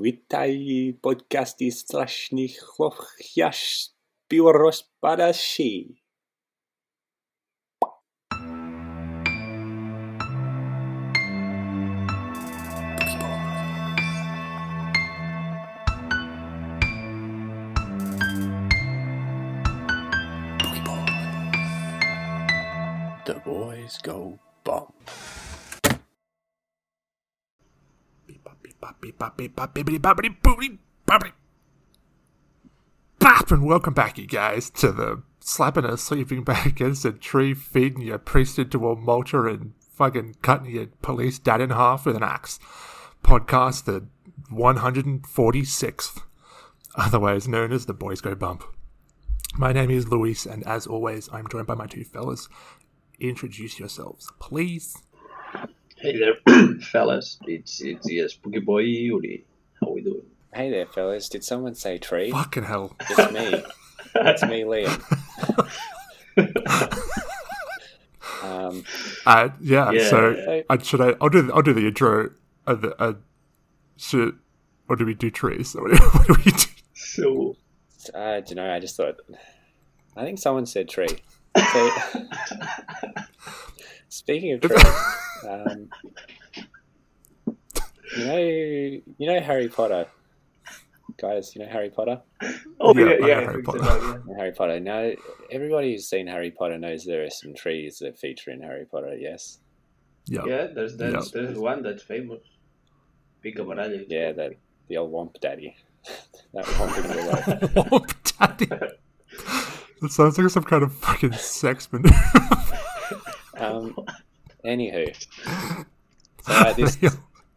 Witaj podcasti strasznych chłopiasz rozpadaszy. The boys go Bop, and welcome back, you guys, to the slapping a sleeping bag against a tree, feeding your priest into a mulcher, and fucking cutting your police dad in half with an axe podcast, the 146th, otherwise known as the Boys Go Bump. My name is Luis, and as always, I'm joined by my two fellas. Introduce yourselves, please. Hey there, fellas. It's it's yeah, Spooky Boy Yuri. How we doing? Hey there, fellas. Did someone say tree? Fucking hell. It's me. That's me, Liam. um, Uh, yeah, Yeah. so I should I I'll do I'll do the intro of the uh, should or do we do trees? What do, what do we do? So I don't know. I just thought. I think someone said tree. So, speaking of trees, um, you know, you know Harry Potter, guys. You know Harry Potter. Oh Yeah, yeah, yeah, Harry Potter. so, yeah. Harry Potter. Now, everybody who's seen Harry Potter knows there are some trees that feature in Harry Potter. Yes. Yeah. Yeah, there's there's, Yeah. there's one that's famous. Pica Baralha. Yeah, that the old Womp Daddy. that Womp daddy. That sounds like some kind of fucking sex maneuver. Um, anywho, so uh, this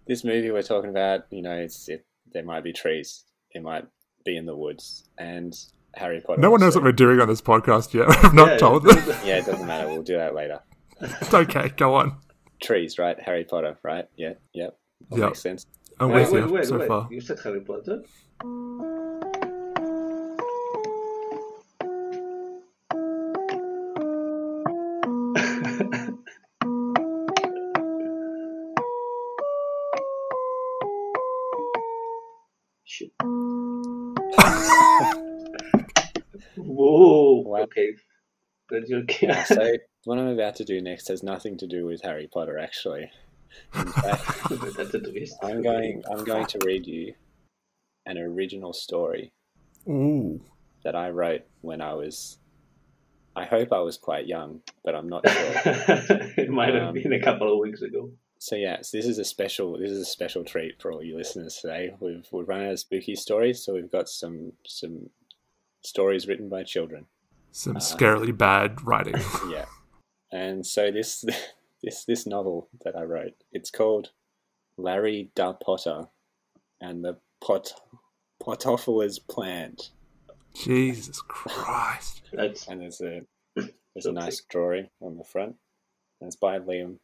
this movie we're talking about, you know, it's it, there might be trees, it might be in the woods, and Harry Potter. no one knows also- what we're doing on this podcast yet. I've not Yeah, told them. Yeah, it doesn't matter. We'll do that later. It's okay, go on. Trees, right? Harry Potter, right? Yeah, yep. That Yeah. makes sense. I'm Wait, with wait, you wait, so wait. far. You said Harry Potter? Okay. That's your Yeah, so what I'm about to do next has nothing to do with Harry Potter, actually. Fact, That's a twist. I'm going. I'm going to read you an original story Ooh. that I wrote when I was. I hope I was quite young, but I'm not sure. it might have Um, been a couple of weeks ago. So yes, this is a special. This is a special treat for all you listeners today. We've we've run out of spooky stories, so we've got some some stories written by children. Some Uh, scarily bad writing. Yeah, and so this this this novel that I wrote, it's called Larry da Potter and the Pot Potophila's Plant, Jesus Christ. That's and there's a there's a nice drawing on the front. And it's by Liam.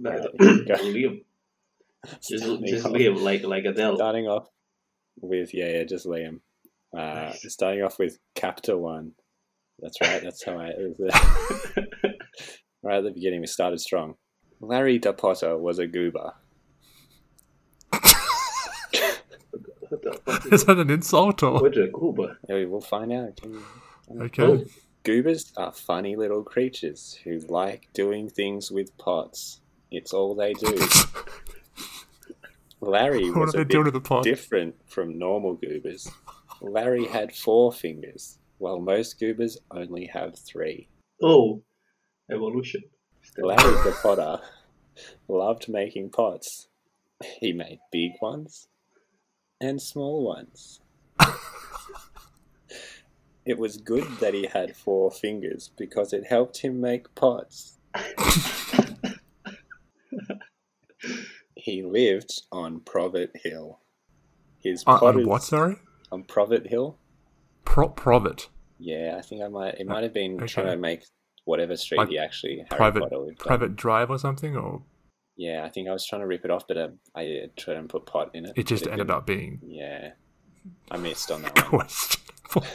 that, Right. Liam. Just, Starting just off- Liam, like like Adele. starting off with yeah, yeah, just Liam. Uh, Nice. starting off with chapter one. That's right. That's how I. It was, right at the beginning, we started strong. Larry Da Potter was a goober. What is Is that an insult or? What's a goober. Yeah, we'll find out. Okay. Goobers are funny little creatures who like doing things with pots. It's all they do. Larry What was are they a doing bit the pot? different from normal goobers. Larry had four fingers, while most goobers only have three. Oh, evolution. Larry the Potter loved making pots. He made big ones and small ones. it was good that he had four fingers because it helped him make pots. he lived on Provet Hill. His On, pot on what, sorry? On Provet Hill. Pro- Provet. Yeah, I think I might. It might have been Okay. trying to make whatever street Like he actually Harry private- Potter lived on. Private drive or something? Or Yeah, I think I was trying to rip it off, but um, I uh, tried and put pot in it. it just but ended up being Yeah, I missed on that one. questionable?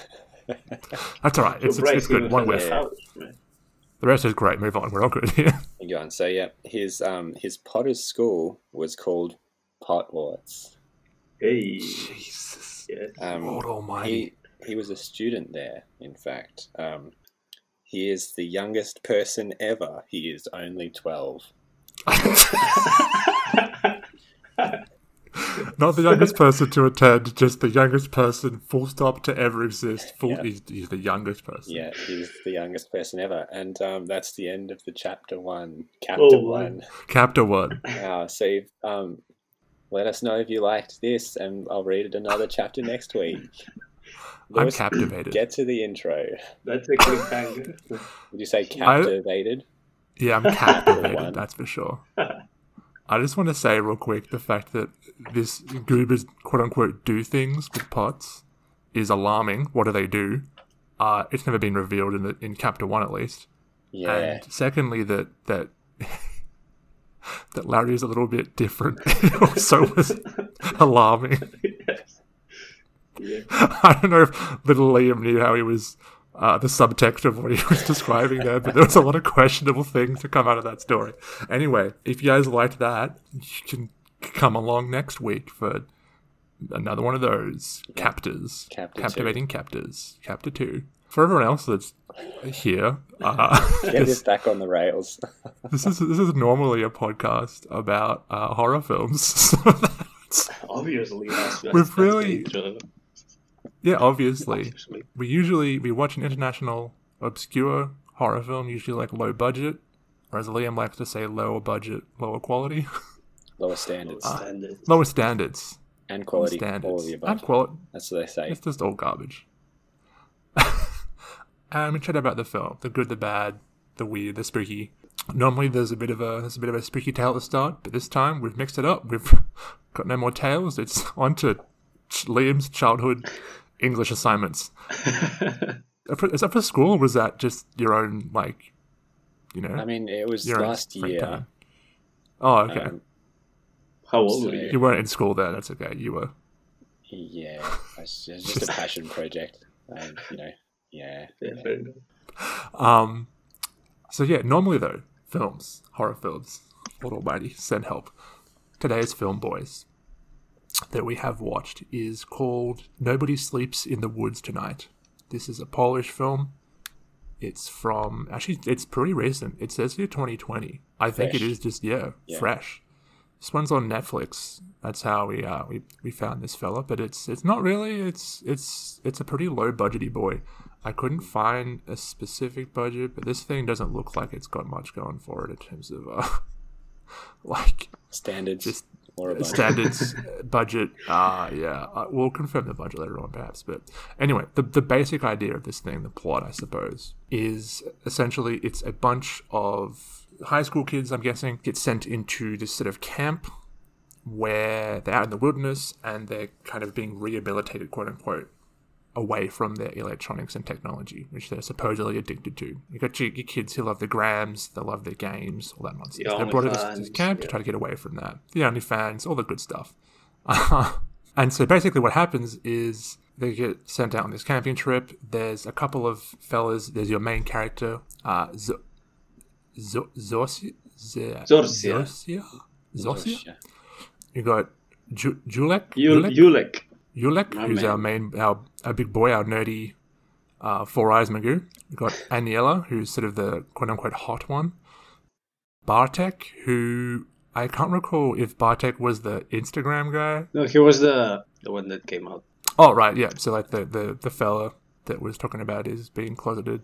That's alright. It's, it's, it's good. One has whiff. a house, man. The rest is great. Move on. We're all good here. Keep going. So yeah, his um his Potter's school was called Hogwarts. Hey. Jesus. Yes. Um, Lord Almighty. he he was a student there. In fact, um, he is the youngest person ever. He is only twelve. Not the youngest person to attend, just the youngest person, full stop, to ever exist. Full, Yeah. he's, he's the youngest person. Yeah, he's the youngest person ever, and um, that's the end of the chapter one. Chapter Oh, one. Chapter one. Uh, so um, let us know if you liked this, and I'll read it another chapter next week. I'm captivated. Get to the intro. That's a good cliffhanger. Would you say captivated? Yeah, I'm captivated, that's for sure. I just want to say real quick the fact that this goobers quote unquote do things with pots is alarming. What do they do? Uh, it's never been revealed in the in chapter one at least. Yeah. And secondly, that that that Larry is a little bit different it also was alarming. yes. Yeah. I don't know if little Liam knew how he was uh, the subtext of what he was describing there, but there was a lot of questionable things to come out of that story. Anyway, if you guys liked that, you can come along next week for another one of those captors, Chapter two. captivating captors, chapter two. For everyone else that's here, uh, Get this back on the rails. this is this is normally a podcast about uh, horror films. So Obviously, that's, that's, We've really- yeah, obviously. Obviously. we usually we watch an international obscure horror film, usually like low budget, or as Liam likes to say, lower budget, lower quality, Lower standards Standards. lower standards, and quality. standards, All of the and above. quality. That's what they say. It's just all garbage. And we chat about the film, the good, the bad, the weird, the spooky. Normally, there's a bit of a there's a bit of a spooky tale at the start, but this time we've mixed it up. We've got no more tales. It's on to ch- Liam's childhood English assignments. Is that for school, or was that just your own like, you know, I mean, it was last year. time? Oh, okay. Um, How old So- were you? you weren't in school then. That's okay. You were. yeah, it's it's just a passion project. Um, you know, yeah. Yeah, yeah. fair enough. Um, so yeah, normally though, films, horror films, Lord Almighty, send help. Today's film, boys, that we have watched is called Nobody Sleeps in the Woods Tonight. This is a Polish film. It's from actually, it's pretty recent. It says here 2020. I think it Fresh. is just yeah, Yeah. fresh. This one's on Netflix. That's how we uh we, we found this fella, but it's it's not really. It's it's it's a pretty low budgety boy. I couldn't find a specific budget, but this thing doesn't look like it's got much going for it in terms of uh like Standards Just or standards budget. Uh yeah, uh, we'll confirm the budget later on, perhaps. But anyway, the the basic idea of this thing, the plot, I suppose, is essentially it's a bunch of high school kids. I'm guessing get sent into this sort of camp where they're out in the wilderness and they're kind of being rehabilitated, quote unquote, away from their electronics and technology, which they're supposedly addicted to. You got your, your kids who love the grams, they love their games, all that nonsense. The They're brought it to this, this OnlyFans, camp to try to get away from that. The only fans, all the good stuff. and so basically, what happens is they get sent out on this camping trip. There's a couple of fellas. There's your main character, uh, Z- Z- Zorsia. Zorsia. Zorsia. Zorsia. You got Ju- Julek. Julek? Ulek. Julek, My who's man. our main, our, our big boy, our nerdy uh, Four Eyes Magoo. We've got Aniela, who's sort of the quote unquote hot one. Bartek, who I can't recall if Bartek was the Instagram guy. No, he was the the one that came out. Oh, right, yeah. So, like, the, the, the fella that was talking about is being closeted.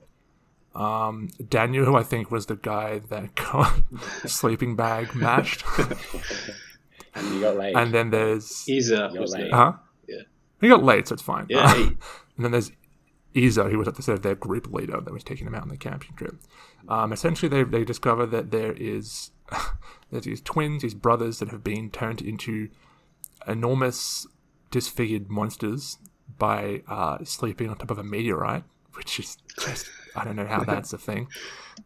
Um, Daniel, who I think was the guy that got sleeping bag mashed. And you got laid. and then there's. Isa You're late. Huh? He got late, so it's fine. yeah. And then there's Izo, who was at the sort of their group leader that was taking them out on the camping trip. Um, essentially, they, they discover that there is there's these twins, these brothers that have been turned into enormous disfigured monsters by uh, sleeping on top of a meteorite, which is just I don't know how that's a thing.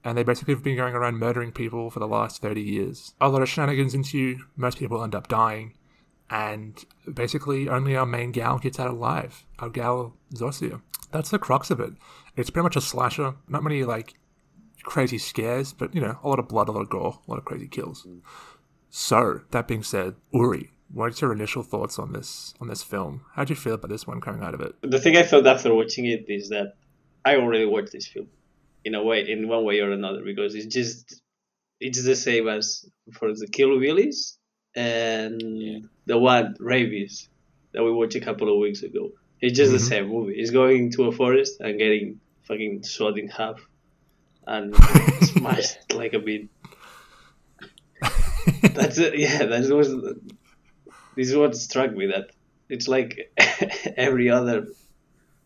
And they basically have been going around murdering people for the last thirty years. A lot of shenanigans ensue. Most people end up dying and basically only our main gal gets out alive. Our gal Zosia. That's the crux of it. It's pretty much a slasher. Not many like crazy scares, but you know, a lot of blood, a lot of gore, a lot of crazy kills. Mm. So that being said, Uri, What's your initial thoughts on this on this film? How do you feel about this one coming out of it? The thing I felt after watching it is that I already watched this film, in a way, in one way or another, because it's just it's the same as for the Kill Billies and Yeah. The one Rabies that we watched a couple of weeks ago. It's just the Mhm. same movie. He's going to a forest and getting fucking shot in half and smashed like a bean. That's it. Yeah, that was. This is what struck me. That it's like every other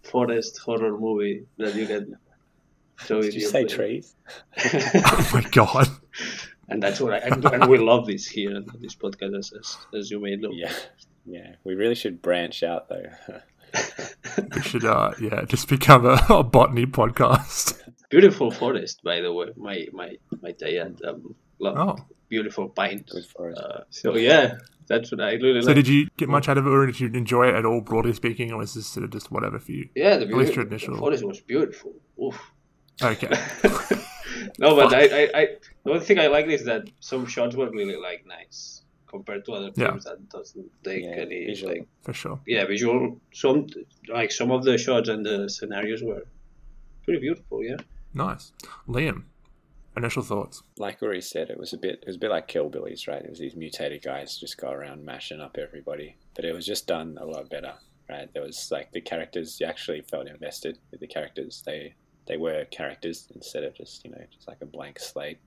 forest horror movie that you can show Did in you say play. trees? oh my god. And that's what I and, and we love this here on this podcast, as, as, as you may know. Yeah, yeah. We really should branch out though. We should uh yeah, just become a, a botany podcast. Beautiful forest, by the way. My my my dad um, love Oh. beautiful pines. Good for us. Uh, so yeah, that's what I really So like. did you get much out of it or did you enjoy it at all broadly speaking or was this sort of just whatever for you? yeah, the, least your beauty- initial- the forest was beautiful. Oof. Okay. no, but I, I, I, the only thing I like is that some shots were really like nice compared to other Yeah. films that doesn't take Yeah, any visual. like For sure. yeah visual. Some like some of the shots and the scenarios were pretty beautiful. Yeah. Nice. Liam, initial thoughts. like Uri said, it was a bit it was a bit like Kill Billies, right? It was these mutated guys just go around mashing up everybody, but it was just done a lot better, right? There was like the characters you actually felt invested with the characters. They they were characters instead of just you know just like a blank slate.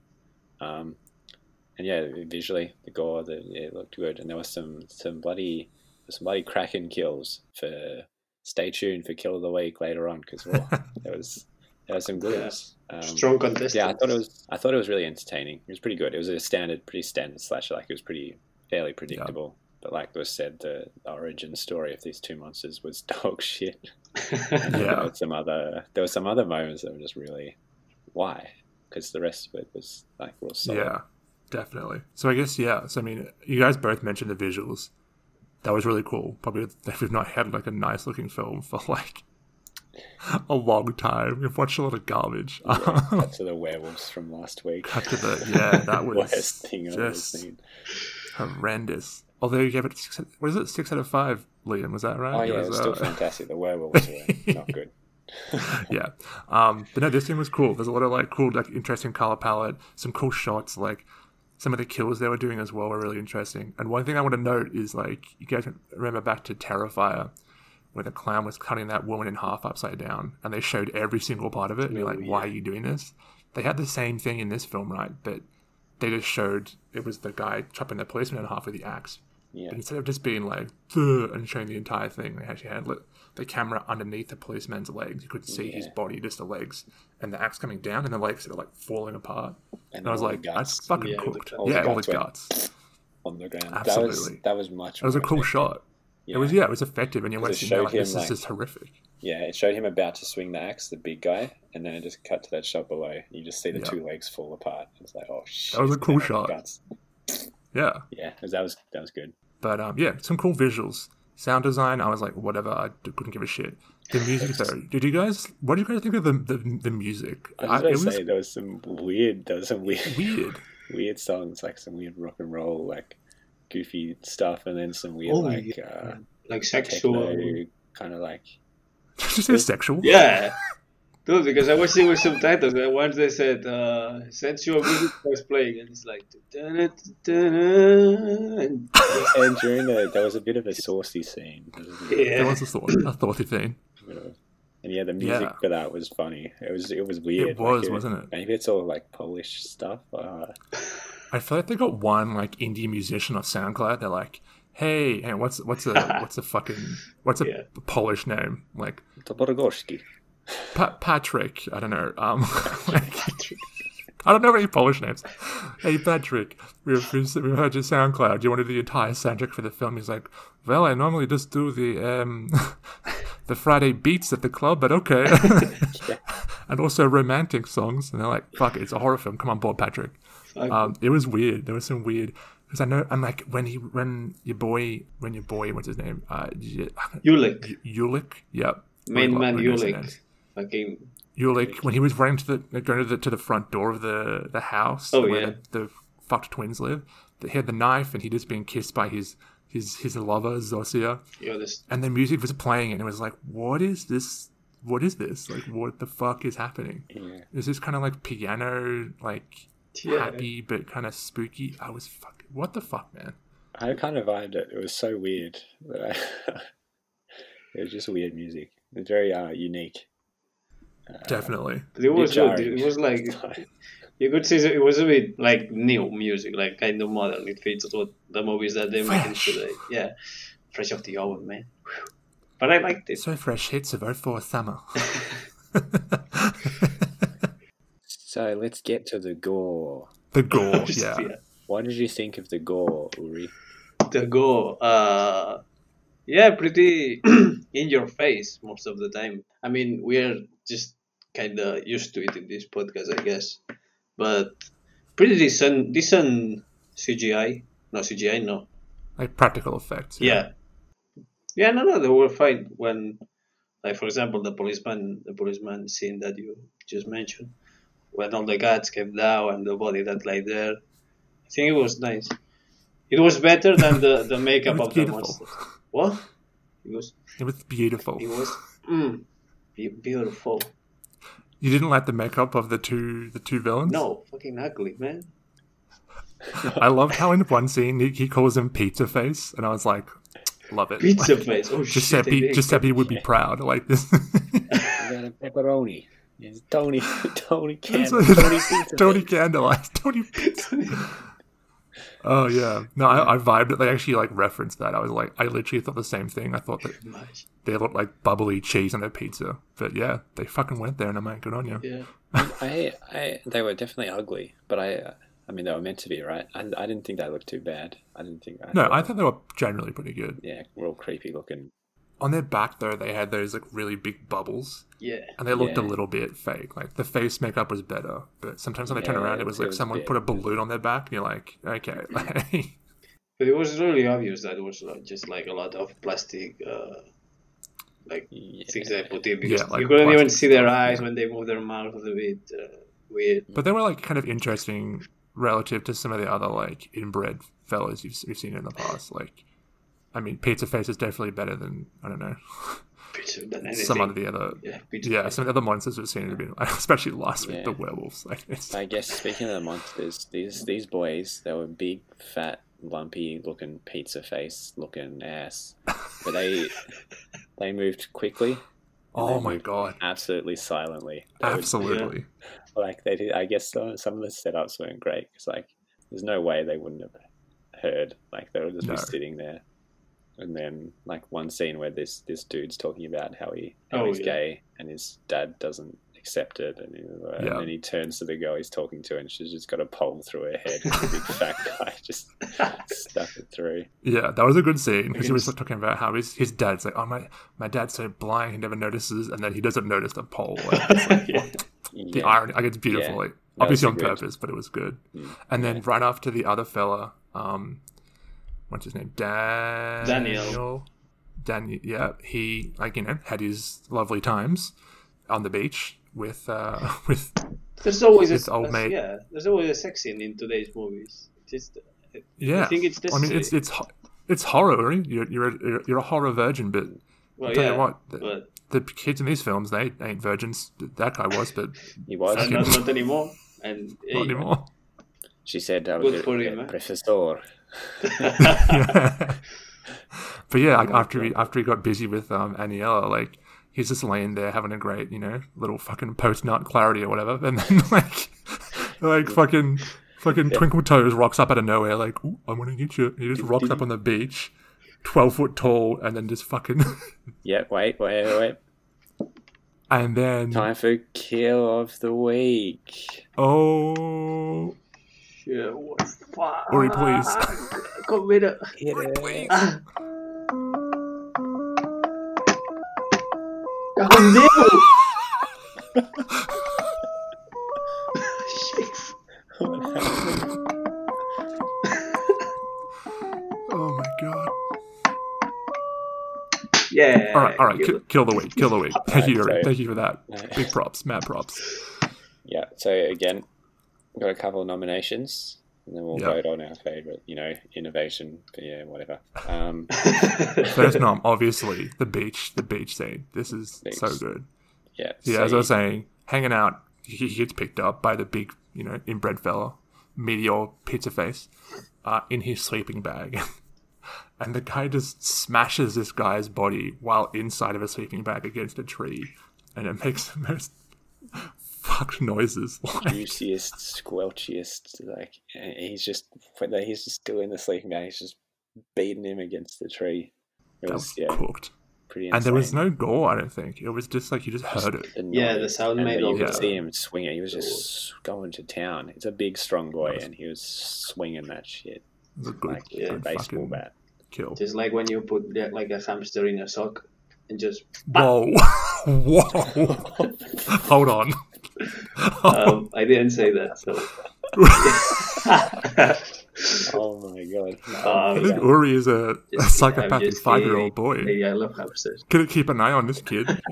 Um, and yeah, visually the gore, the it looked good, and there was some some bloody some bloody cracking kills for. Stay tuned for Kill of the Week later on because well, there was there was some good ones. Um, Strong contest. yeah, I thought it was. I thought it was really entertaining. It was pretty good. It was a standard, pretty standard slasher. Like it was pretty fairly predictable. But like was said, the origin story of these two monsters was dog shit. And there Yeah. was some other. There were some other moments that were just really why, because the rest of it was like real solid. Yeah, definitely. So I guess yeah. So I mean, you guys both mentioned the visuals. That was really cool. Probably we've not had like a nice looking film for like a long time. We've watched a lot of garbage. Cut to the werewolves from last week. Cut to the yeah, that was worst thing I've ever seen. horrendous. Although you gave it six, what is it? Six out of five. Liam, was that right? Oh yeah, it was still uh, fantastic. The werewolves were not good. yeah. Um, but no, this thing was cool. There's a lot of like cool, like interesting color palette, some cool shots. Like some of the kills they were doing as well were really interesting. And one thing I want to note is like you guys remember back to Terrifier, where the clown was cutting that woman in half upside down, and they showed every single part of it. And you're Oh, like, why are you doing this? They had the same thing in this film, right? But they just showed it was the guy chopping the policeman in half with the axe. Yeah, But instead of just being like and showing the entire thing, they actually had lit- the camera underneath the policeman's legs. You could see his body, just the legs, and the axe coming down, and the legs that are like falling apart. And I was like, guts that's fucking Yeah, cooked. guts. All the yeah, all the guts on the ground. That was Absolutely. that was much. It was a cool effective. shot. Yeah. It was yeah, it was effective, and you Because went it in there showed like, him, this is just horrific. Yeah, it showed him about to swing the axe, the big guy, and then it just cut to that shot below. You just see the Yeah. two legs fall apart. It's like, oh shit. That was a cool shot. guts. Yeah, Yeah, it was- that was that was good. But um, yeah, some cool visuals. Sound design, I was like, whatever. I d- couldn't give a shit. The music, though, did you guys? What do you guys think of the the, the music? I was I- gonna it was say there was some weird, there was some weird, weird. weird songs, like some weird rock and roll, like goofy stuff, and then some weird, Oh, like yeah. uh, like sexual. kind of like Did you say sexual? Yeah. Dude, because I watched it with subtitles, and once they said uh, sensual music was playing, and it's like, "Da-da, da-da," and and during the there was a bit of a saucy scene. There was a There was a thought, a thoughty thing. of- And yeah, the music Yeah. for that was funny. It was it was weird. It was, like, wasn't it? Maybe it's all like Polish stuff. Uh, I feel like they got one like indie musician off SoundCloud. They're like, "Hey, hey what's what's a what's a fucking what's a Yeah. Polish name like Toporogorski. Pa- Patrick? I don't know. Um, like, I don't know any Polish names. Hey Patrick, we've, we've we've heard your SoundCloud. You want to do the entire soundtrack for the film? He's like, "Well, I normally just do the um the Friday beats at the club, but okay." and also romantic songs. And they're like, "Fuck, it, it's a horror film. Come on board, Patrick." Um, it was weird. There was some weird because I know. I'm like when he when your boy when your boy what's his name uh Ulick, Ulick yep main man What is his Ulick, name? fucking when he was running to the going to the to the front door of the the house Oh, where yeah. the, the fucked twins live. That He had the knife and he just being kissed by his his his lover Zosia, You're this. and the music was playing, and it was like, what is this? What is this? Like, what the fuck is happening? Yeah. Is this kind of like piano, like Yeah. happy but kind of spooky? I was fucking. What the fuck, man? I kind of vibed it. It was so weird. But I, it was just weird music. It's very uh, unique. Definitely. It was good. It was like you could say that it was a bit like new music, like kind of modern. It fits what the movies that they're making Fresh. today. Yeah, fresh off the oven, man. But I liked it. So fresh hits of 04 summer. So let's get to the gore. the gore, Just, yeah. What did you think of the gore, Uri? The gore, uh, yeah, pretty in your face most of the time. I mean, we're just kind of used to it in this podcast, I guess. But pretty decent, decent CGI. No CGI, no. Like practical effects. Yeah. Yeah, no, no, they were fine when, like, for example, the policeman, the policeman scene that you just mentioned, when all the guards came down and the body that lay there. I think it was nice. It was better than the, the makeup It was of the beautiful. monster. What? It was, It was beautiful. it was, mm, be- beautiful. You didn't like the makeup of the two the two villains? No, fucking ugly, man. I loved how in one scene he, he calls him Pizza Face, and I was like, love it. Pizza Like, face. Oh shit. Giuseppe did. Giuseppe would be proud. Like this. We got a pepperoni. It's Tony, Tony That's Candle, what- Tony Pizza Tony Face. Tony Oh yeah. No, I, I vibed it. They actually like referenced that. I was like I literally thought the same thing. I thought that Much. they looked like bubbly cheese on their pizza. But yeah, they fucking went there and I'm like, good on you. Yeah. I, I, they were definitely ugly, but I, uh, I mean, they were meant to be, right? I, I didn't think they looked too bad. I didn't think. I No, thought- I thought they were generally pretty good. yeah, real creepy looking. On their back though, they had those like really big bubbles. Yeah. And they looked a little bit fake. Like the face makeup was better, but sometimes when they turn around, it was like was someone bit- put a balloon on their back, and you're like, okay, like, But it was really obvious that it was like, just like a lot of plastic, uh, like Yeah. things they put in because Yeah, like you couldn't even see their eyes when they move their mouth a bit uh, weird. but they were like kind of interesting relative to some of the other like inbred fellas you've, you've seen in the past. Like, I mean, Pizza Face is definitely better than I don't know Picture than some of the other. yeah, Yeah, some of the other monsters we've seen have been, especially last week, Yeah. the werewolves. Like, it's, I guess speaking of the monsters, these these boys, they were big, fat, lumpy looking pizza face looking ass, but they they moved quickly. oh my god, Absolutely silently. They were- absolutely. like they did. I guess some, some of the setups weren't great because like there's no way they wouldn't have heard. Like they would just No. be sitting there. And then like one scene where this this dude's talking about how he how Oh, he's yeah. gay and his dad doesn't accept it and, he, uh, and then he turns to the girl he's talking to and she's just got a pole through her head and the big fat guy just stuck it through. Yeah, that was a good scene because he was Yes. talking about how his, his dad's like, oh my, my dad's so blind he never notices, and then he doesn't notice the pole. Like, Yeah. the Yeah. irony, like it's beautiful, Yeah. like No, obviously on good. purpose, but it was good. Mm. And then Yeah. right after the other fella, um, what's his name, Dan Daniel. Daniel, yeah, he like you know had his lovely times on the beach with uh with There's always It's a old mate. yeah. There's always a sex scene in today's movies. Just yeah. I think it's I mean, it's it's it's horror. You're you're a, you're- you're a horror virgin, but well, I'll tell yeah, you what, the, but the kids in these films they ain't virgins. That guy was, but He was. not, not, not anymore. And not hey, anymore. She said I was a, him, a eh? professor. Yeah. but yeah, like after he after he got busy with um Aniela, like he's just laying there having a great, you know, little fucking post nut clarity or whatever, and then like like fucking fucking Twinkle Toes rocks up out of nowhere, like, Ooh, I'm gonna get you. He just rocks up on the beach, twelve foot tall, and then just fucking Yeah, wait, wait, wait. and then Time for kill of the week. oh yeah, what the fuck? Ori, please. Come with it. Hit it. Ah. Cago en Deus! Shit. oh my god. Yeah. All right, all right, you- kill, kill the got a couple of nominations. and then we'll Yeah. vote on our favorite, you know, innovation. But yeah, whatever. Um, First nom, obviously the beach, the beach scene. This is so good. yeah. Yeah, so as I was saying, hanging out, he he gets picked up by the big, you know, inbred fella, meteor pizza face, uh, in his sleeping bag. and the guy just smashes this guy's body while inside of a sleeping bag against a tree. And it makes the most fucked noises. Like, juiciest, squelchiest. Like he's just he's just still in the sleeping bag. He's just beating him against the tree. It that was was yeah, cooked. pretty. And there was no gore, I don't think. It was just like you just heard it. The Yeah, the sound and made You of could see him swing it. He was just going to town. It's a big, strong boy, and he was swinging that shit It was a good, like Yeah. a good baseball bat. kill. Just like when you put yeah, like a hamster in a sock and just Whoa. Whoa. Hold on. Um, I didn't say that. So Oh my god! Uh, I think yeah. Uri is a, a psychopathic five year old kidding. boy. Yeah, I love hamsters. Gonna keep an eye on this kid.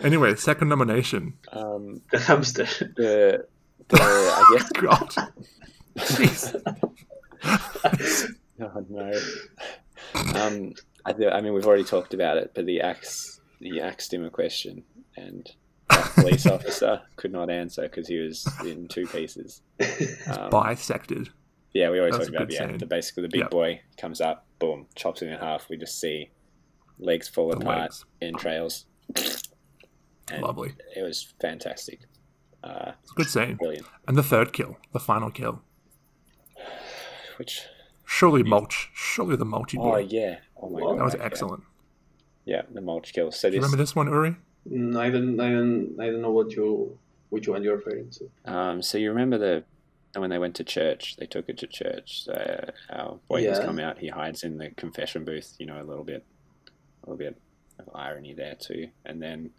Anyway, second nomination. um, The hamster. the, the I guess God. Jeez. Oh no. Um, I, th- I mean, we've already talked about it, but the axe, you asked him a question, and that police officer could not answer because he was in two pieces. Um, Bisected. yeah, we always That's talk about good yeah. scene. The basically the big Yep. boy comes up, boom, chops him in half. We just see legs fall The apart, legs. entrails. And Lovely. It was fantastic. Uh, It's a good scene. brilliant. And the third kill, the final kill. Which Surely mulch. Surely the mulchy oh boy. yeah, oh my That god, that was excellent. Yeah, the mulch kill. So Do you this remember this one, Uri? Mm, I don't, I don't, I don't know what you, which one you're referring to. Um, so you remember the when they went to church, they took it to church. So our boy has come out. He hides in the confession booth. You know, a little bit, a little bit of irony there too. And then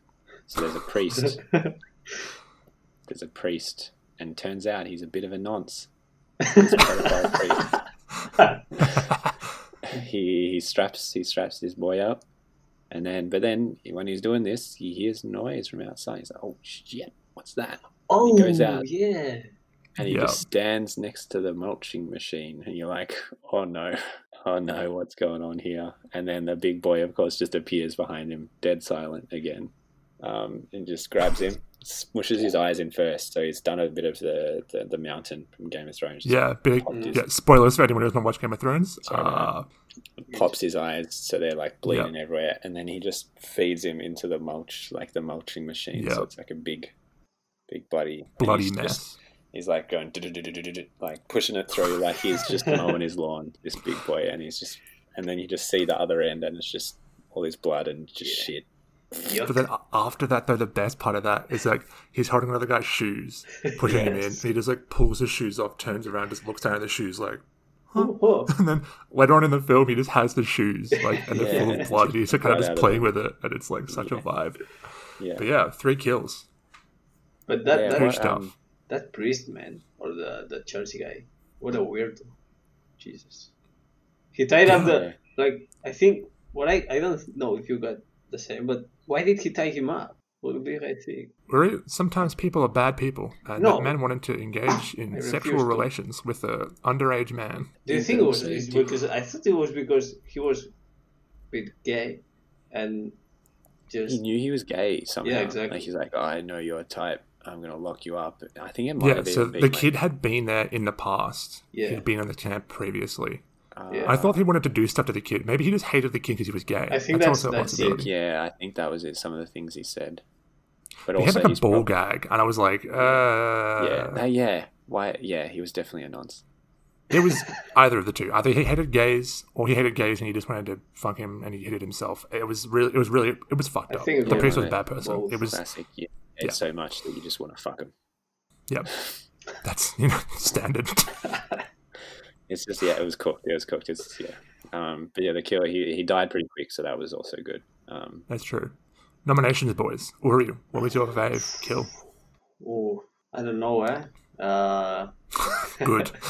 so there's a priest. there's a priest, and turns out he's a bit of a nonce. He's a. He he straps he straps this boy up, and then but then when he's doing this, he hears noise from outside. He's like, "Oh shit, what's that?" oh, goes out. yeah. and he Yeah. just stands next to the mulching machine and you're like oh no oh no what's going on here and then the big boy of course just appears behind him dead silent again um, and just grabs him smushes his eyes in first so he's done a bit of the, the, the mountain from game of thrones Yeah, big. Yeah, spoilers for anyone who's not watched Game of Thrones. Sorry. Uh, pops his eyes so they're like bleeding everywhere and then he just feeds him into the mulch like the mulching machine so Yeah. it's like a big big bloody bloody he's mess. just- He's like going like pushing it through like he's just mowing his lawn, this big boy, and he's just and then you just see the other end and it's just all this blood and just Yeah. shit. Yuck. But then after that, though, the best part of that is like he's holding another guy's shoes, pushing him in, and he just like pulls his shoes off, turns around, just looks down at the shoes, like. Oh. And then later on in the film, he just has the shoes, like, and they're full Yeah. of blood. And he's kind Blood of just out of playing them. with it, and it's like such a vibe. Yeah. But yeah, three kills. But that, yeah, that, stuff. um, that priest man or the the Chelsea guy, what a weirdo! Jesus, he tied up the like. I think what I I don't know if you got the same, but why did he tie him up? What do I think? Really, sometimes people are bad people, and No. that man wanted to engage in sexual to. relations with a underage man. Do you think it was it's because I thought it was because he was a bit gay and just he knew he was gay somehow. Yeah, exactly. Like he's like, oh, I know your type. I'm gonna lock you up. I think it might Yeah, have been so been the like, kid had been there in the past. Yeah. He'd been in the camp previously. uh, Yeah. I thought he wanted to do stuff to the kid. Maybe he just hated the kid because he was gay. I think that's- also a that's it. possibility. Yeah, I think that was it. Some of the things he said, but He also had like a ball prob- gag, and I was like, uh, Yeah, uh, yeah. Why? Yeah, he was definitely a nonce. It was either of the two. Either he hated gays, or he hated gays and he just wanted to fuck him and he hated himself. It was really, it was really, it was fucked I up. The priest was a bad person. It was, Classic. Yeah, Yeah. so much that you just want to fuck him. Yep, that's you know standard. It's just yeah, it was cooked. It was cooked. It's yeah. Um, but yeah, the killer he he died pretty quick, so that was also good. Um, That's true. Nominations, boys. Who are Uri, what was your fave kill? oh I don't know eh. Uh, Good.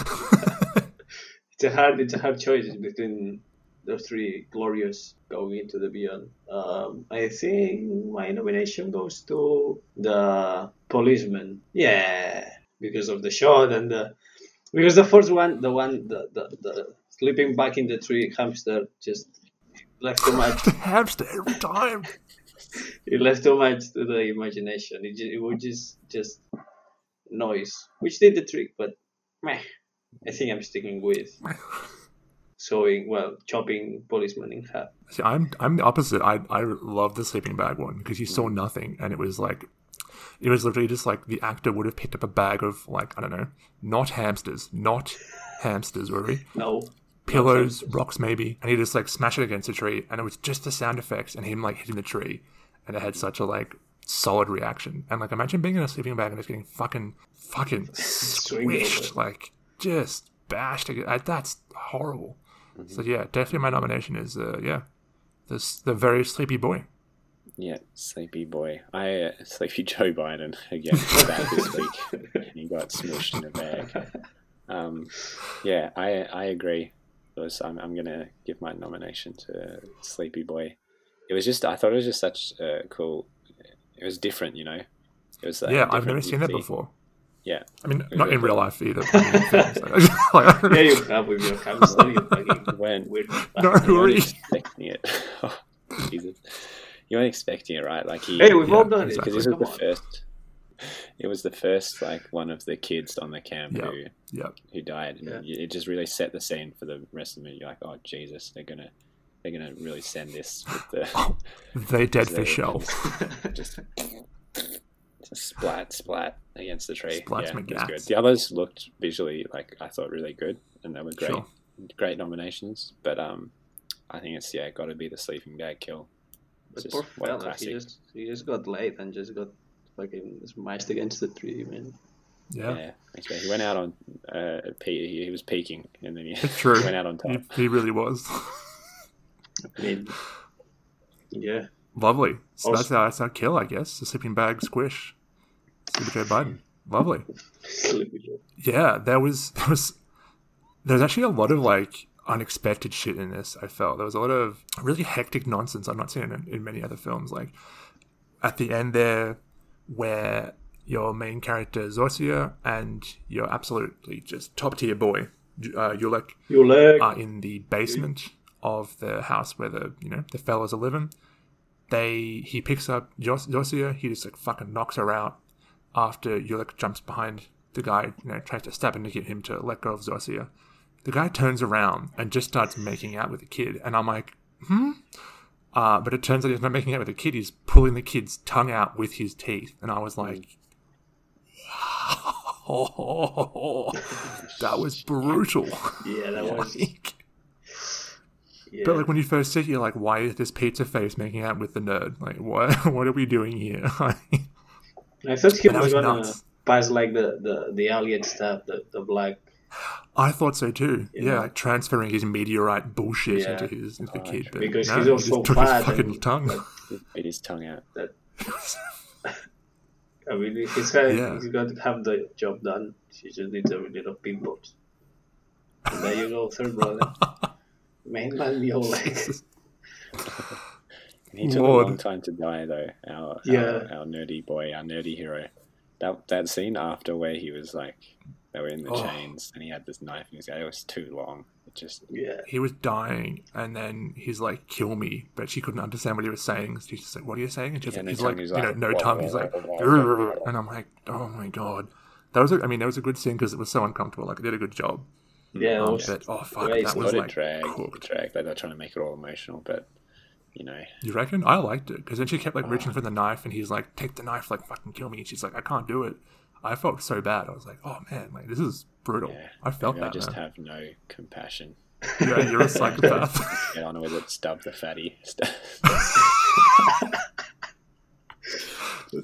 it's a hard it's a hard choice between those three glorious going into the beyond. Um, I think my nomination goes to the policeman. Yeah, because of the shot and the Because the first one, the one, the, the, the sleeping back in the tree hamster just left too much. hamster every time. it left too much to the imagination. It, ju- it was just just noise, which did the trick. But meh, I think I'm sticking with sewing. Well, chopping policeman in half. See, I'm I'm the opposite. I I love the sleeping bag one because you saw mm. nothing, and it was like, it was literally just like the actor would have picked up a bag of like I don't know, not hamsters, not hamsters, were we? No, Pillows, rocks maybe, and he just like smash it against a tree, and it was just the sound effects and him like hitting the tree, and it had such a like solid reaction. And like imagine being in a sleeping bag and just getting fucking fucking squished, like just bashed. ag- uh, That's horrible. So yeah, definitely my nomination is uh, yeah, this the very sleepy boy. Yeah, Sleepy Boy. I uh, Sleepy Joe Biden again this week. and he got smushed in a bag. Um, yeah, I I agree. I'm I'm gonna give my nomination to Sleepy Boy. It was just I thought it was just such a cool. It was different, you know. It was like yeah, I've never seen that before. Yeah, I mean, not in real life either. but in films. Like, yeah, you have with your hamster. You fucking when weird. No, you who are weren't you? expecting it. Oh, Jesus. You weren't expecting it, right? Like he. Hey, we've Yeah, all done exactly. because this was the first. It was the first like one of the kids on the camp Yeah. who Yeah, who died, and Yeah. it just really set the scene for the rest of the movie. You're like, oh Jesus, they're gonna they're gonna really send this with the they dead they- for show. just, just splat splat against the tree. Splats yeah, my good. The others looked visually like I thought really good, and they were great Sure. great nominations. But um, I think it's yeah, got to be the sleeping bag kill. It's But just poor what fella, he just he just got late and just got fucking smashed against the tree, man. Yeah, Yeah, actually, he went out on uh, he, he was peaking, and then he it's true. went out on top. He, he really was. I mean, yeah. Lovely. So Also- that's our, that's our kill, I guess. The sleeping bag squish. Super Joe Biden. Lovely. Sleepy Joe. Yeah, there was there was there's actually a lot of like unexpected shit in this. I felt there was a lot of really hectic nonsense I've not seen in, in many other films. Like at the end there, where your main character Zosia and your absolutely just top tier boy uh, Julek Your leg. are in the basement of the house where the you know the fellas are living. They he picks up Jos- Zosia. He just like fucking knocks her out after Yulik jumps behind the guy. You know tries to stab him to get him to let go of Zosia. The guy turns around and just starts making out with the kid, and I'm like, hmm. Uh, but it turns out he's not making out with the kid. He's pulling the kid's tongue out with his teeth, and I was like, that was brutal. yeah, that was. Like, Yeah. But like when you first see it, you're like, why is this pizza face making out with the nerd? Like, what? What are we doing here? I thought he was was gonna nuts. pass like the the the alien stuff, the the black. I thought so too. Yeah, Yeah. like transferring his meteorite bullshit Yeah. into his into the Oh, kid. But Because no, he's he also just took fat his fucking and- tongue. He bit his tongue out. I mean, he's got Yeah. he's got to have the job done. She just needs a little pimples. And there you go, third brother. Main man, your leg. He took Lord. a long time to die, though. Our, Yeah. our our nerdy boy, our nerdy hero. That that scene after where he was like, they were in the Oh. chains, and he had this knife in his guy. It was too long. It just Yeah. he was dying, and then he's like, "Kill me," but she couldn't understand what he was saying. So she's just like, "What are you saying?" And she's, Yeah, no he's like, he's you know, no "Wah, tongue. He's like, wah, wah, "Grr," wah. and I'm like, "Oh my god." That was, a, I mean, that was a good scene because it was so uncomfortable. Like, it did a good job. Yeah, Um, was- but oh fuck, that was like drag, cooked. drag. Like they're trying to make it all emotional, but you know, You reckon? I liked it because then she kept like Oh. reaching for the knife, and he's like, "Take the knife, like fucking kill me." And she's like, "I can't do it." I felt so bad. I was like, "Oh man, like this is brutal." yeah. I felt maybe that. I just man. have no compassion. Yeah, you're a psychopath. Get on with it. Stub the fatty.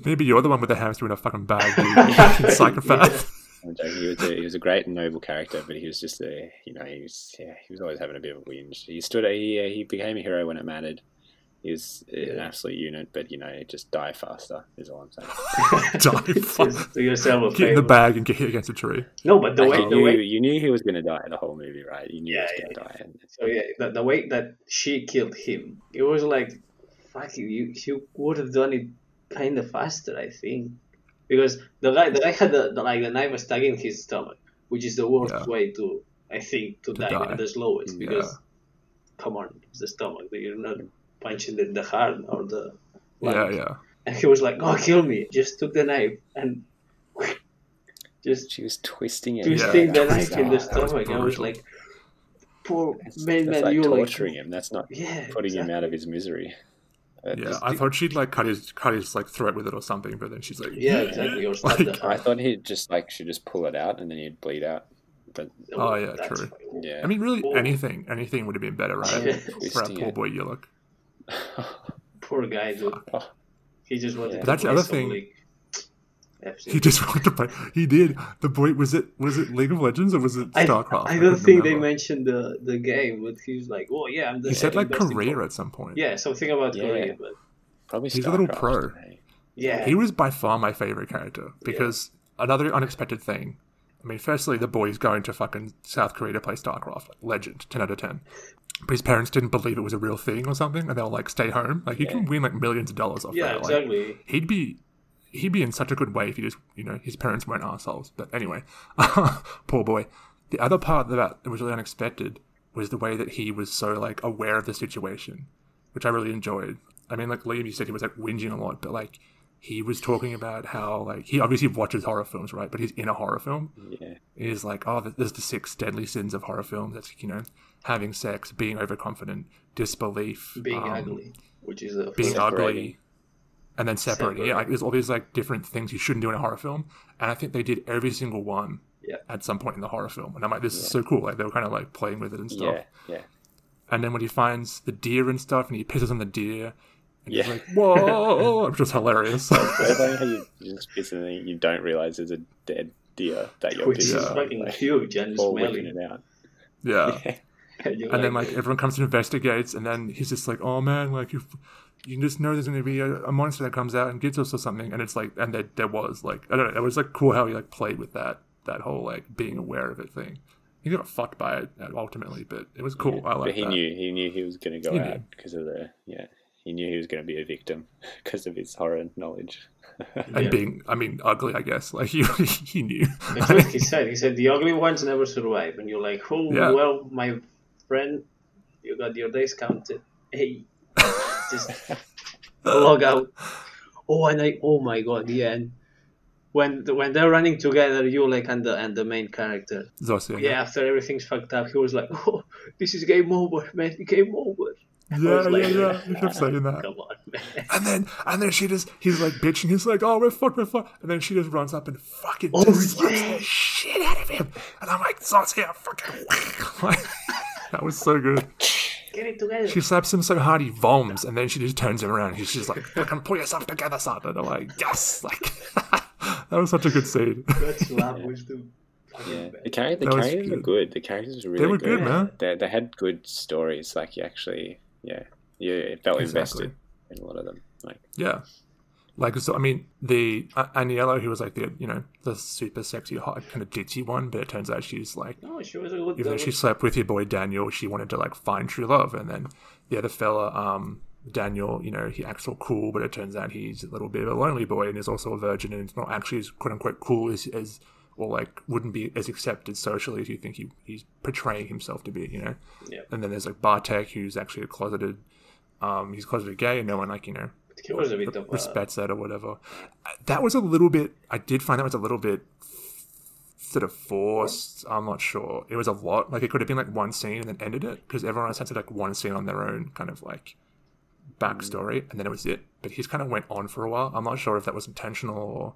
Maybe you're the one with the hamster in a fucking bag, you fucking psychopath. I'm joking. He was, a, he was a great and noble character, but he was just a, you know, he was, yeah, he was always having a bit of a whinge. He stood, he, uh, he became a hero when it mattered. He was an absolute unit, but you know, just die faster is all I'm saying. Die, fuck. Just yourself Get in the bag and get hit against a tree. No, but the Like, way you, the knew, way you knew he was going to die in the whole movie, right? You knew Yeah, he was going to die. And so yeah, the, the way that she killed him, it was like, fuck you, you, you would have done it kind of faster, I think, because the guy the guy had the, the like the knife was stuck in his stomach, which is the worst Yeah. way to, I think, to, To die, die. the slowest. Yeah. Because, come on, it's the stomach. You're not punching the, the heart or the. Yeah, lungs. yeah. And he was like, "Oh, kill me!" Just took the knife and just She was twisting it. twisting the that knife was- in the that was stomach. I was like, "Poor That's, man, that's man, like you torturing like, him. That's not yeah, putting him out of his misery. That Yeah, just- I thought she'd like cut his cut his like throat with it or something, but then she's like, Yeah, exactly. Or Like- I thought he'd just like she'd just pull it out and then he'd bleed out. But Oh, yeah, true. fine. yeah, I mean, really, anything, anything would have been better, right? Yeah. For that poor it. boy Julek. Poor guy, dude. He just wanted Yeah. to That's the other thing. League. FC. He just wanted to play. He did. The boy was it was it League of Legends or was it I, Starcraft? I don't couldn't think they mentioned the, the game, but he was like, oh yeah, I'm the He said like best in Korea Korea. at some point. Yeah, something about Yeah. Korea, but Probably He's a little pro. yeah, He was by far my favorite character because another unexpected thing. I mean, firstly, the boy's going to fucking South Korea to play StarCraft. Legend, 10 out of 10. But his parents didn't believe it was a real thing or something, and they'll like stay home. Like, you can win like millions of dollars off yeah, that. Like, exactly. he'd be he'd be in such a good way if he just you know his parents weren't assholes. But anyway, poor boy. The other part that was really unexpected was the way that he was so like aware of the situation, which I really enjoyed. I mean, like Liam, you said he was like whinging a lot, but like he was talking about how like he obviously watches horror films, right? But he's in a horror film. Yeah, He's like, oh, there's the six deadly sins of horror films. That's you know, having sex, being overconfident, disbelief, Being um, ugly, which is a being ugly, and then separating. Yeah, like there's all these like different things you shouldn't do in a horror film, and I think they did every single one Yeah. at some point in the horror film. And I'm like, this is so cool. Like they were kind of like playing with it and stuff. yeah, yeah. And then when he finds the deer and stuff, and he pisses on the deer, and he's like, whoa, which was hilarious. How you you just piss and you don't realize there's a dead deer that you're which is pissing Yeah. fucking like, huge and or whipping smelly. it out. yeah. And, you're And then like everyone comes and investigates, and then he's just like, "Oh man, like you, you just know there's going to be a, a monster that comes out and gets us or something." And it's like, and there, there was like, I don't know, it was like cool how he like played with that that whole like being aware of it thing. He got fucked by it uh, ultimately, but it was cool. I like but he that. knew he knew he was going to go He out because of the yeah. He knew he was going to be a victim because of his horror knowledge. and Yeah. being, I mean, ugly. I guess like he he knew. That's what he said. He said the ugly ones never survive, and you're like, oh Yeah. well, my friend, you got your days counted. Hey, just log out. Oh, and I, oh my god, the end. When when they're running together, you like and the and the main character. Zosia, Yeah, after everything's fucked up, he was like, oh, this is game over, man, game over. Yeah, yeah, like, yeah. He kept saying that. Come on, man. And then, and then she just, he's like bitching. He's like, "Oh, we're fucked, we're fucked." And then she just runs up and fucking Oh, just slaps yeah. the shit out of him. And I'm like, "Zosia, fucking!" That was so good. Get it together. She slaps him so hard he voms, and then she just turns him around. She's just like, "Fucking pull yourself together, son." And I'm like, "Yes!" Like that was such a good scene. That slap wisdom. the fucking Yeah, best. the, char- the That characters were good. good. The characters were really They were good. good, man. They, they had good stories. Like you actually, yeah, you it felt Exactly. invested in a lot of them. Like Yeah. Like so, I mean, the uh, Aniela, who was like the you know the super sexy, hot kind of ditzy one, but it turns out she's like No, she was a good. even though she slept with your boy Daniel, she wanted to like find true love. And then the other fella, um, Daniel, you know, he acts all cool, but it turns out he's a little bit of a lonely boy and is also a virgin and it's not actually as quote unquote cool as, as or like wouldn't be as accepted socially as you think he, he's portraying himself to be, you know? Yeah. And then there's like Bartek, who's actually a closeted, um, he's closeted gay and no one like, you know, He was a bit of a. respects that or whatever. Uh, That was a little bit. I did find that was a little bit sort of forced. I'm not sure. It was a lot. Like it could have been like one scene and then ended it because everyone else had to like one scene on their own kind of like backstory and then it was it. But he's kind of went on for a while. I'm not sure if that was intentional or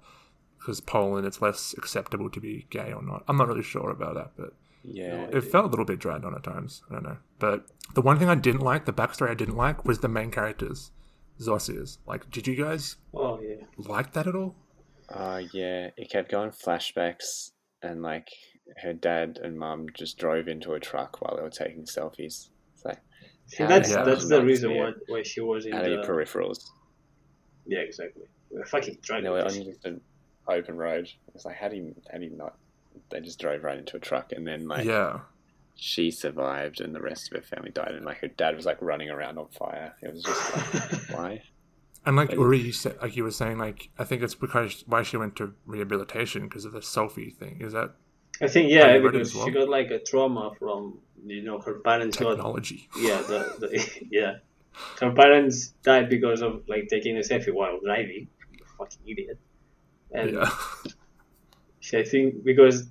because Poland it's less acceptable to be gay or not. I'm not really sure about that, but yeah, it felt a little bit dragged on at times. I don't know. But the one thing I didn't like, the backstory I didn't like, was the main characters, Zosia's. Like, did you guys Oh yeah. like that at all? uh, yeah. It kept going flashbacks, and like her dad and mum just drove into a truck while they were taking selfies. It's like See, How that's the that's the reason why why she was in out of your the. peripherals. Yeah, exactly. We're fucking trying They were on just an open road. It's like how do you how do you not? They just drove right into a truck, and then like yeah. She survived, and the rest of her family died, and like her dad was like running around on fire. It was just like why? And like Like- Uri, you said, like you were saying, like I think it's because why she went to rehabilitation because of the selfie thing. Is that I think yeah, because well. she got like a trauma from you know her parents technology. Got, yeah, the, the yeah, her parents died because of like taking a selfie while driving. You fucking idiot. And yeah. she, I think because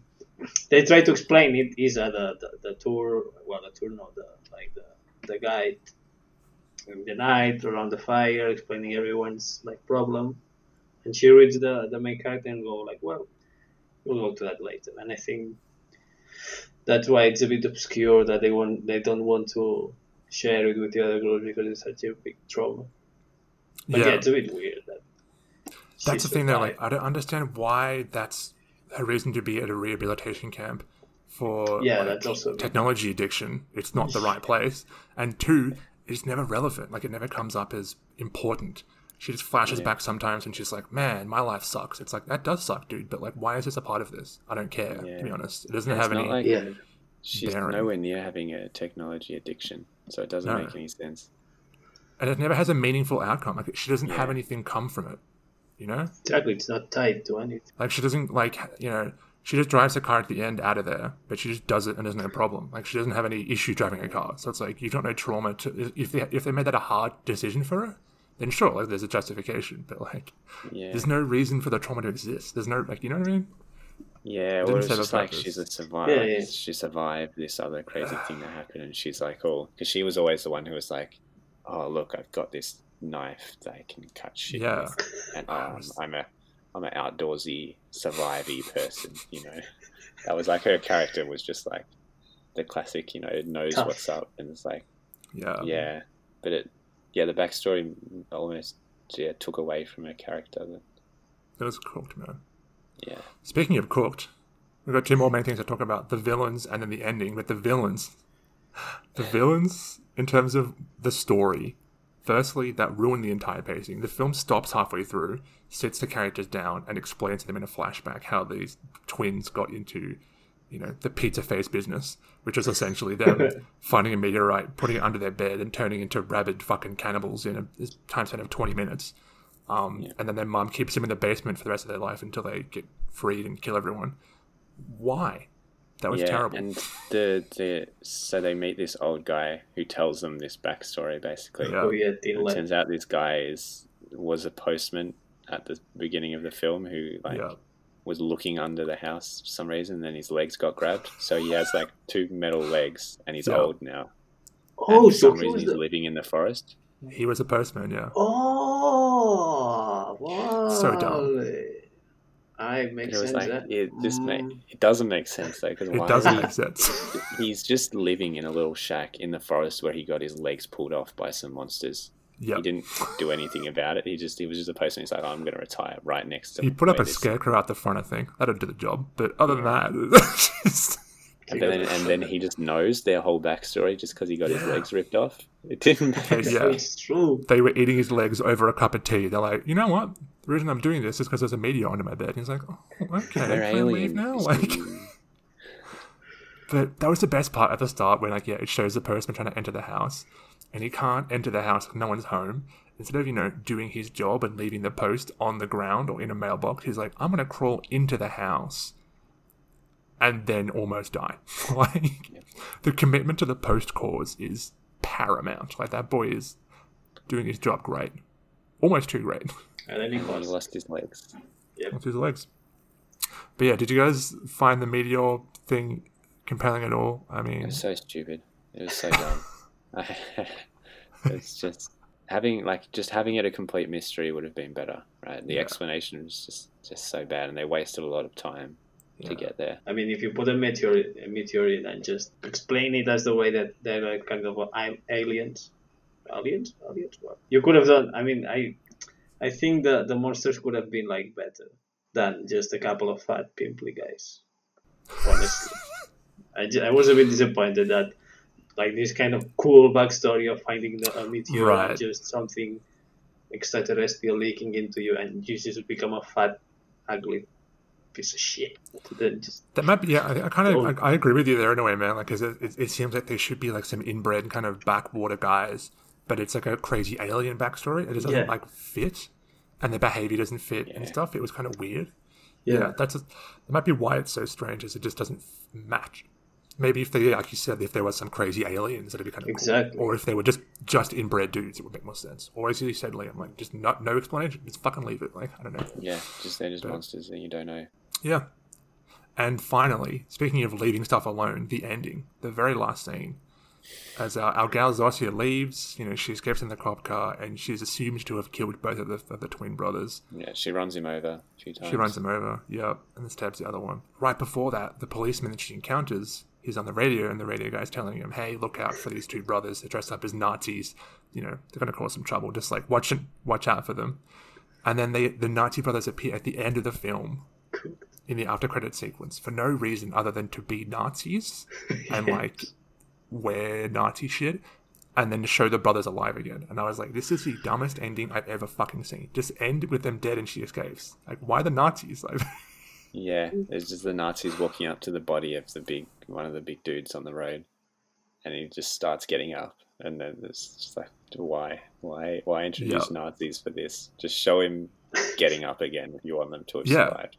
they try to explain it is uh, the, the the tour well the tour no the like the the guide in the night around the fire explaining everyone's like problem. And she reads the the main character and go like well we'll go to that later. And i think that's why it's a bit obscure that they want they don't want to share it with the other girls because it's such a big trauma but yeah, yeah. it's a bit weird that that's the thing though like i don't understand why that's a reason to be at a rehabilitation camp for yeah, like, that's also technology addiction. It's not the right place. And two, it's never relevant. Like it never comes up as important. She just flashes yeah. back sometimes and she's like, "Man, my life sucks." It's like that does suck, dude. But like, why is this a part of this? I don't care. Yeah. To be honest, it doesn't have any. Like, yeah. She's bearing. nowhere near having a technology addiction, so it doesn't no. make any sense. And it never has a meaningful outcome. Like she doesn't yeah. have anything come from it. You know? Exactly. It's not tied to anything. Like she doesn't like you know she just drives her car at the end out of there, but she just does it and there's no problem. Like she doesn't have any issue driving a car. So it's like you've got no trauma to if they if they made that a hard decision for her, then sure, like there's a justification. But like yeah. there's no reason for the trauma to exist. There's no like you know what I mean? Yeah, well, it's just like she's a survivor. Yeah, yeah. She survived this other crazy thing that happened, and she's like, oh, because she was always the one who was like, oh, look, I've got this knife that I can cut shit yeah. with, and um, I'm a I'm an outdoorsy, survivey person. You know, that was like her character was just like the classic. You know, it knows Tough. what's up, and it's like, yeah, yeah. But it, yeah, the backstory almost yeah took away from her character. That it was cooked, man. Yeah. Speaking of cooked, we've got two more main things to talk about: the villains and then the ending. But the villains, the villains, in terms of the story, Firstly, that ruined the entire pacing. The film stops halfway through, sits the characters down, and explains to them in a flashback how these twins got into, you know, the pizza face business, which was essentially them finding a meteorite, putting it under their bed, and turning into rabid fucking cannibals in a time span of 20 minutes. Um, yeah. And then their mom keeps them in the basement for the rest of their life until they get freed and kill everyone. Why? That was yeah, terrible. And the the so they meet this old guy who tells them this backstory basically. Yeah. Oh yeah, it turns out this guy is was a postman at the beginning of the film who like yeah. was looking under the house for some reason. And then his legs got grabbed, so he has like two metal legs, and he's yeah. old now. Oh, and for some reason he's the... living in the forest. He was a postman, yeah. Oh, wow. So dumb. I make sense. Like, it just make, mm. it doesn't make sense though because it doesn't make sense. he's just living in a little shack in the forest where he got his legs pulled off by some monsters. Yep. He didn't do anything about it. He just he was just a person. He's like, oh, I'm going to retire right next to. He put up a scarecrow out the front. I think that'd do the job. But other than that, and then, and then he just knows their whole backstory just because he got yeah. his legs ripped off. It didn't make yeah. It's true. They were eating his legs over a cup of tea. They're like, you know what? Reason I'm doing this is because there's a meteor under my bed. And he's like, oh, okay, They're can I leave now? Like, but that was the best part at the start when, like, yeah, it shows the person trying to enter the house, and he can't enter the house. If no one's home. Instead of you know doing his job and leaving the post on the ground or in a mailbox, he's like, I'm gonna crawl into the house and then almost die. like the commitment to the post cause is paramount. Like that boy is doing his job great, almost too great. And then he lost, he lost his legs. Yep. Lost his legs. But yeah, did you guys find the meteor thing compelling at all? I mean, it was so stupid. It was so dumb. it's just having like just having it a complete mystery would have been better, right? The yeah. explanation was just just so bad, and they wasted a lot of time yeah. to get there. I mean, if you put a meteor, a meteorite and just explain it as the way that they're like kind of I aliens, aliens, aliens. What you could have done? I mean, I, I think the the monsters could have been like better than just a couple of fat pimply guys. Honestly, I, just, I was a bit disappointed that like this kind of cool backstory of finding the a meteor right. just something extraterrestrial leaking into you and you just become a fat ugly piece of shit. Just, that might be. Yeah, I, I kind of oh. I, I, agree with you there in a way, man. Like, cause it, it, it, seems like they should be like some inbred kind of backwater guys, but it's like a crazy alien backstory. It doesn't yeah. like fit, and the behavior doesn't fit yeah. and stuff. It was kind of weird. Yeah, yeah that's a, that might be why it's so strange, is it just doesn't match. Maybe if they, like you said, if there was some crazy aliens, that'd be kind of exactly. Cool. Or if they were just just inbred dudes, it would make more sense. Or as you said, Liam, like just not no explanation, just fucking leave it. Like I don't know. Yeah, just they're just but, monsters that you don't know. Yeah. And finally, speaking of leaving stuff alone, the ending, the very last scene, as our, our gal Zosia leaves, you know, she escapes in the cop car and she's assumed to have killed both of the, of the twin brothers. Yeah, she runs him over a few times. She runs him over, yeah, and then stabs the other one. Right before that, the policeman that she encounters, he's on the radio, and the radio guy's telling him, hey, look out for these two brothers. They're dressed up as Nazis. You know, they're going to cause some trouble. Just like, watch, watch out for them. And then they, the Nazi brothers appear at the end of the film in the after credit sequence for no reason other than to be Nazis and like wear Nazi shit and then show the brothers alive again. And I was like, this is the dumbest ending I've ever fucking seen. Just end with them dead and she escapes. Like, why the Nazis? Like, yeah, it's just the Nazis walking up to the body of the big one of the big dudes on the road, and he just starts getting up, and then it's just like, why, why, why introduce yep. Nazis for this? Just show him getting up again if you want them to have yeah. survived.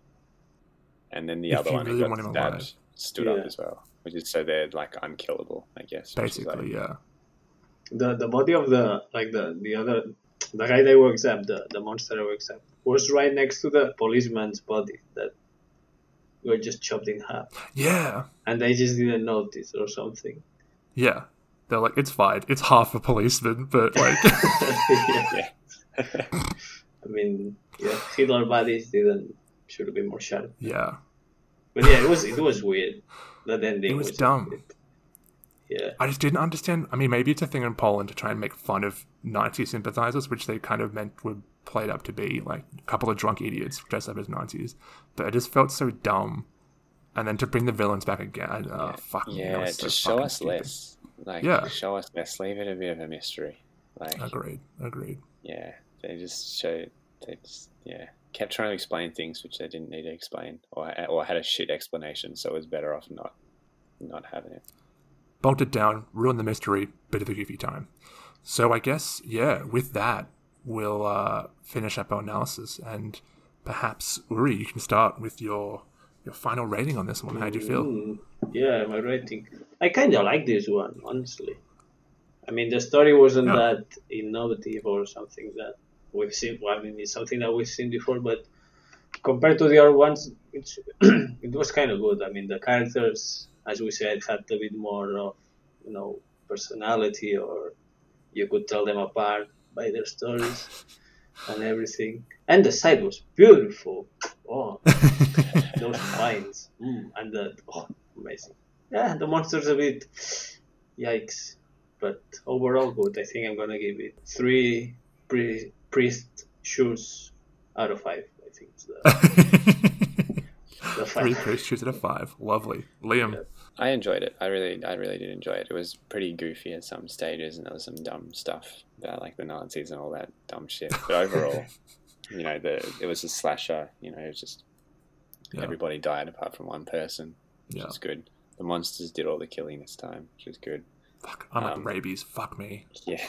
And then the if other one really got stabbed stood yeah. up as well which is so they're like unkillable, I guess. Basically, like, yeah. The the body of the like the the other the guy that wakes up, the the monster that wakes up, was right next to the policeman's body that were just chopped in half. Yeah. And they just didn't notice or something. Yeah. They're like, it's fine. It's half a policeman, but like. yeah. I mean, yeah, Hitler bodies didn't should have been more sharp. Yeah. But yeah, it was it was weird. That ending it was, was dumb. Yeah. I just didn't understand. I mean, maybe it's a thing in Poland to try and make fun of Nazi sympathizers, which they kind of meant were played up to be like a couple of drunk idiots dressed up as Nazis. But it just felt so dumb. And then to bring the villains back again, uh, yeah. fuck yeah, so just show us stupid. less. Like, yeah, show us less. Leave it a bit of a mystery. Like, agreed, agreed. Yeah, they just show. They just yeah kept trying to explain things which they didn't need to explain, or or had a shit explanation, so it was better off not not having it. Bogged it down, ruined the mystery, bit of a goofy time. So I guess yeah, with that we'll uh, finish up our analysis, and perhaps Uri, you can start with your your final rating on this one. How do you feel? Mm, yeah, my rating. I kind of like this one, honestly. I mean, the story wasn't yeah. that innovative or something that we've seen. Well, I mean, it's something that we've seen before, but compared to the other ones, it's, it was kind of good. I mean, the characters, as we said, had a bit more of you know personality, or you could tell them apart by their stories and everything. And the site was beautiful. Oh, those pines, mm, and the oh, amazing. Yeah, the monsters a bit, yikes. But overall good. I think I'm gonna give it three pre priest shoes out of five. I think it's the, the Three priest shoes out of five. Lovely, Liam. Yeah. I enjoyed it. I really, I really did enjoy it. It was pretty goofy at some stages, and there was some dumb stuff about like the Nazis and all that dumb shit. But overall, you know, the it was a slasher. You know, it was just yeah. everybody died apart from one person, which yeah. is good. The monsters did all the killing this time, which is good. Fuck, I'm um, like rabies. Fuck me. Yeah,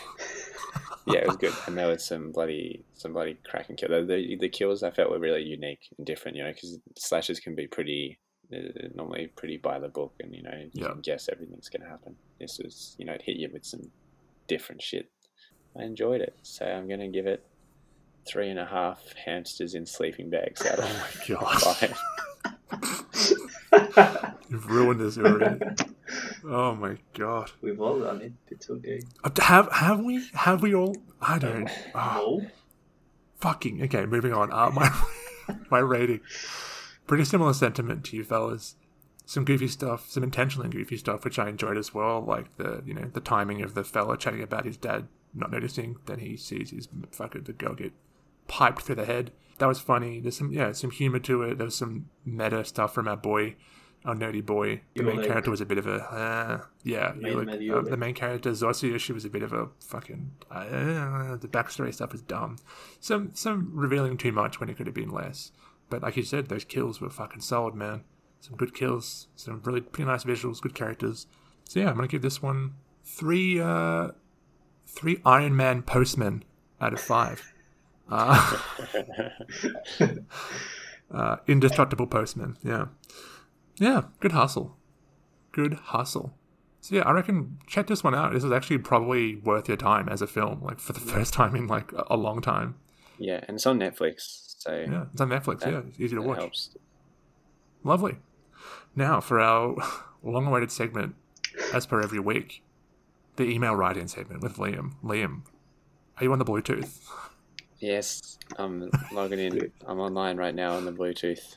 yeah, it was good, and there was some bloody, some bloody cracking kill. The, the, the kills I felt were really unique and different. You know, because slashes can be pretty normally pretty by the book, and you know, you yeah. can guess everything's gonna happen. This was, you know, it hit you with some different shit. I enjoyed it, so I'm gonna give it three and a half hamsters in sleeping bags out of oh my god. You've ruined this already. Oh my god. We've all done it. It's okay. Uh, have have we? Have we all? I don't. Oh. No. Fucking okay. Moving on. Uh, my my rating. Pretty similar sentiment to you fellas. Some goofy stuff, some intentionally goofy stuff, which I enjoyed as well. Like the you know the timing of the fella chatting about his dad not noticing, then he sees his fucking the girl get piped through the head. That was funny. There's some yeah some humor to it. There's some meta stuff from our boy our nerdy boy. The main like, character was a bit of a uh, yeah. Main uh, the main character Zosia, she was a bit of a fucking. Uh, the backstory stuff is dumb. Some some revealing too much when it could have been less. But like you said, those kills were fucking solid, man. Some good kills, some really pretty nice visuals, good characters. So yeah, I'm gonna give this one three uh, three Iron Man postmen out of five. Uh, Uh, indestructible postman. Yeah, yeah. Good hustle. Good hustle. So yeah, I reckon check this one out. This is actually probably worth your time as a film, like for the first time in like a long time. Yeah, and it's on Netflix, so Yeah, it's on Netflix. that- yeah, it's easy to watch. helps. Lovely. Now for our long-awaited segment, as per every week, the email write-in segment with Liam. Liam, are you on the Bluetooth? Yes, I'm logging in. I'm online right now on the Bluetooth.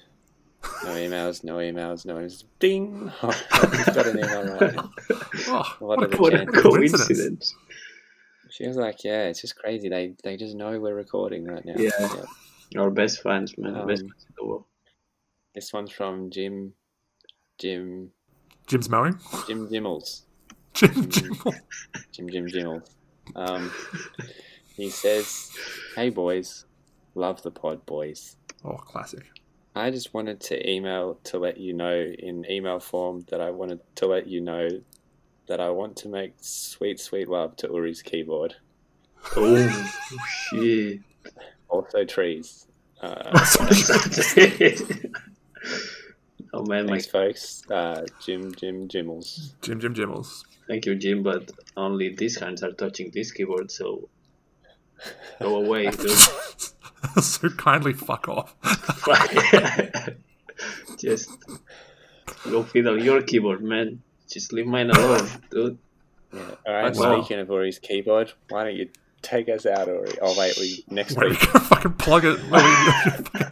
No emails, no emails, no emails. Ding! I've got an email right now. Oh, What what, a What a coincidence. coincidence. She was like, "Yeah, it's just crazy. They they just know we're recording right now." Yeah. Our best fans, man. best Um, fans in the world. This one's from Jim, Jim, Jim's mowing. Jim Jimmels. Jim, Jim. Jim Jim Jimmels. Um, he says, "Hey boys, love the pod, boys. Oh, classic. I just wanted to email to let you know in email form that I wanted to let you know that I want to make sweet, sweet love to Uri's keyboard. Oh, shit. Also trees. Uh, oh, man. My, thanks, folks. Uh, Jim Jim Jimmels. Jim, Jim, Jimmels. thank you, Jim, but only these hands are touching this keyboard, so go away, dude. so kindly fuck off. Just go fiddle your keyboard, man. Just leave mine alone, dude. Yeah. All right. Wow. Speaking of Uri's keyboard, why don't you take us out, Uri? Oh wait, we next Wait, we week. can fucking plug it. Wait,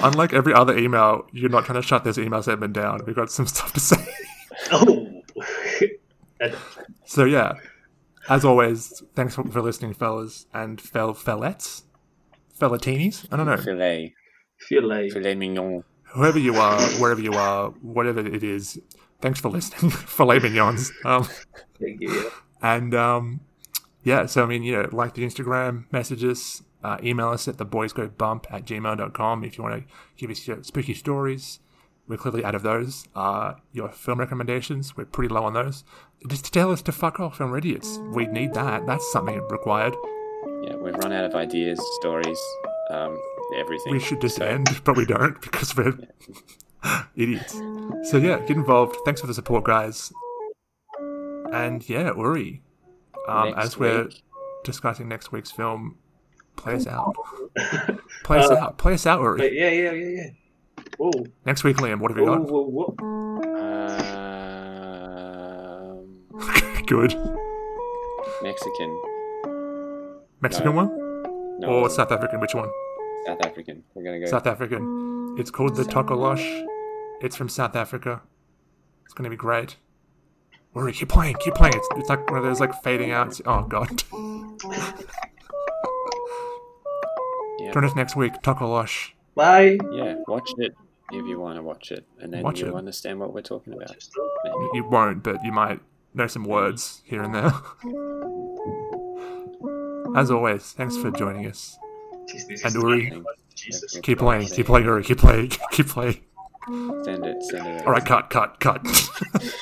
Unlike every other email, you're not trying to shut this email segment down. We've got some stuff to say. Oh! So yeah, as always, thanks for, for listening, fellas and fel fellettes, fellatinis. I don't know. Filet, feel like filet mignon. Whoever you are, wherever you are, whatever it is, thanks for listening. Filet mignons. Um, Thank you. and um, yeah, so I mean, you know, like the Instagram messages, uh, email us at theboysgobump at gmail.com if you want to give us your spooky stories. We're clearly out of those. Uh, your film recommendations, we're pretty low on those. Just tell us to fuck off, film idiots. We need that. That's something required. Yeah, we've run out of ideas, stories, um, everything. We should just So, end, but we don't because we're idiots. So yeah, get involved. Thanks for the support, guys. And yeah, Uri, um, as we're week. discussing next week's film, play us out. Play us out. Play us out, Uri. Yeah, yeah, yeah, yeah. Whoa, Next week, Liam, what have you whoa, got? whoa, whoa. Um, Good. Mexican. Mexican one No, or South African? Which one? South African. We're gonna go. South African. It's called the Tokoloshe. It's from South Africa. It's gonna be great. Uri, keep playing, keep playing. It's, it's like one of those like fading out. Oh god. Yeah. Join us next week, Tokoloshe. Bye. yeah, watch it if you want to watch it, and then Watch you'll it. understand what we're talking about. Maybe. You won't, but you might know some words here and there. As always, thanks for joining us. And Uri, keep playing, keep playing, Uri, keep playing, keep playing. Send it. Send it. All right, cut, cut, cut.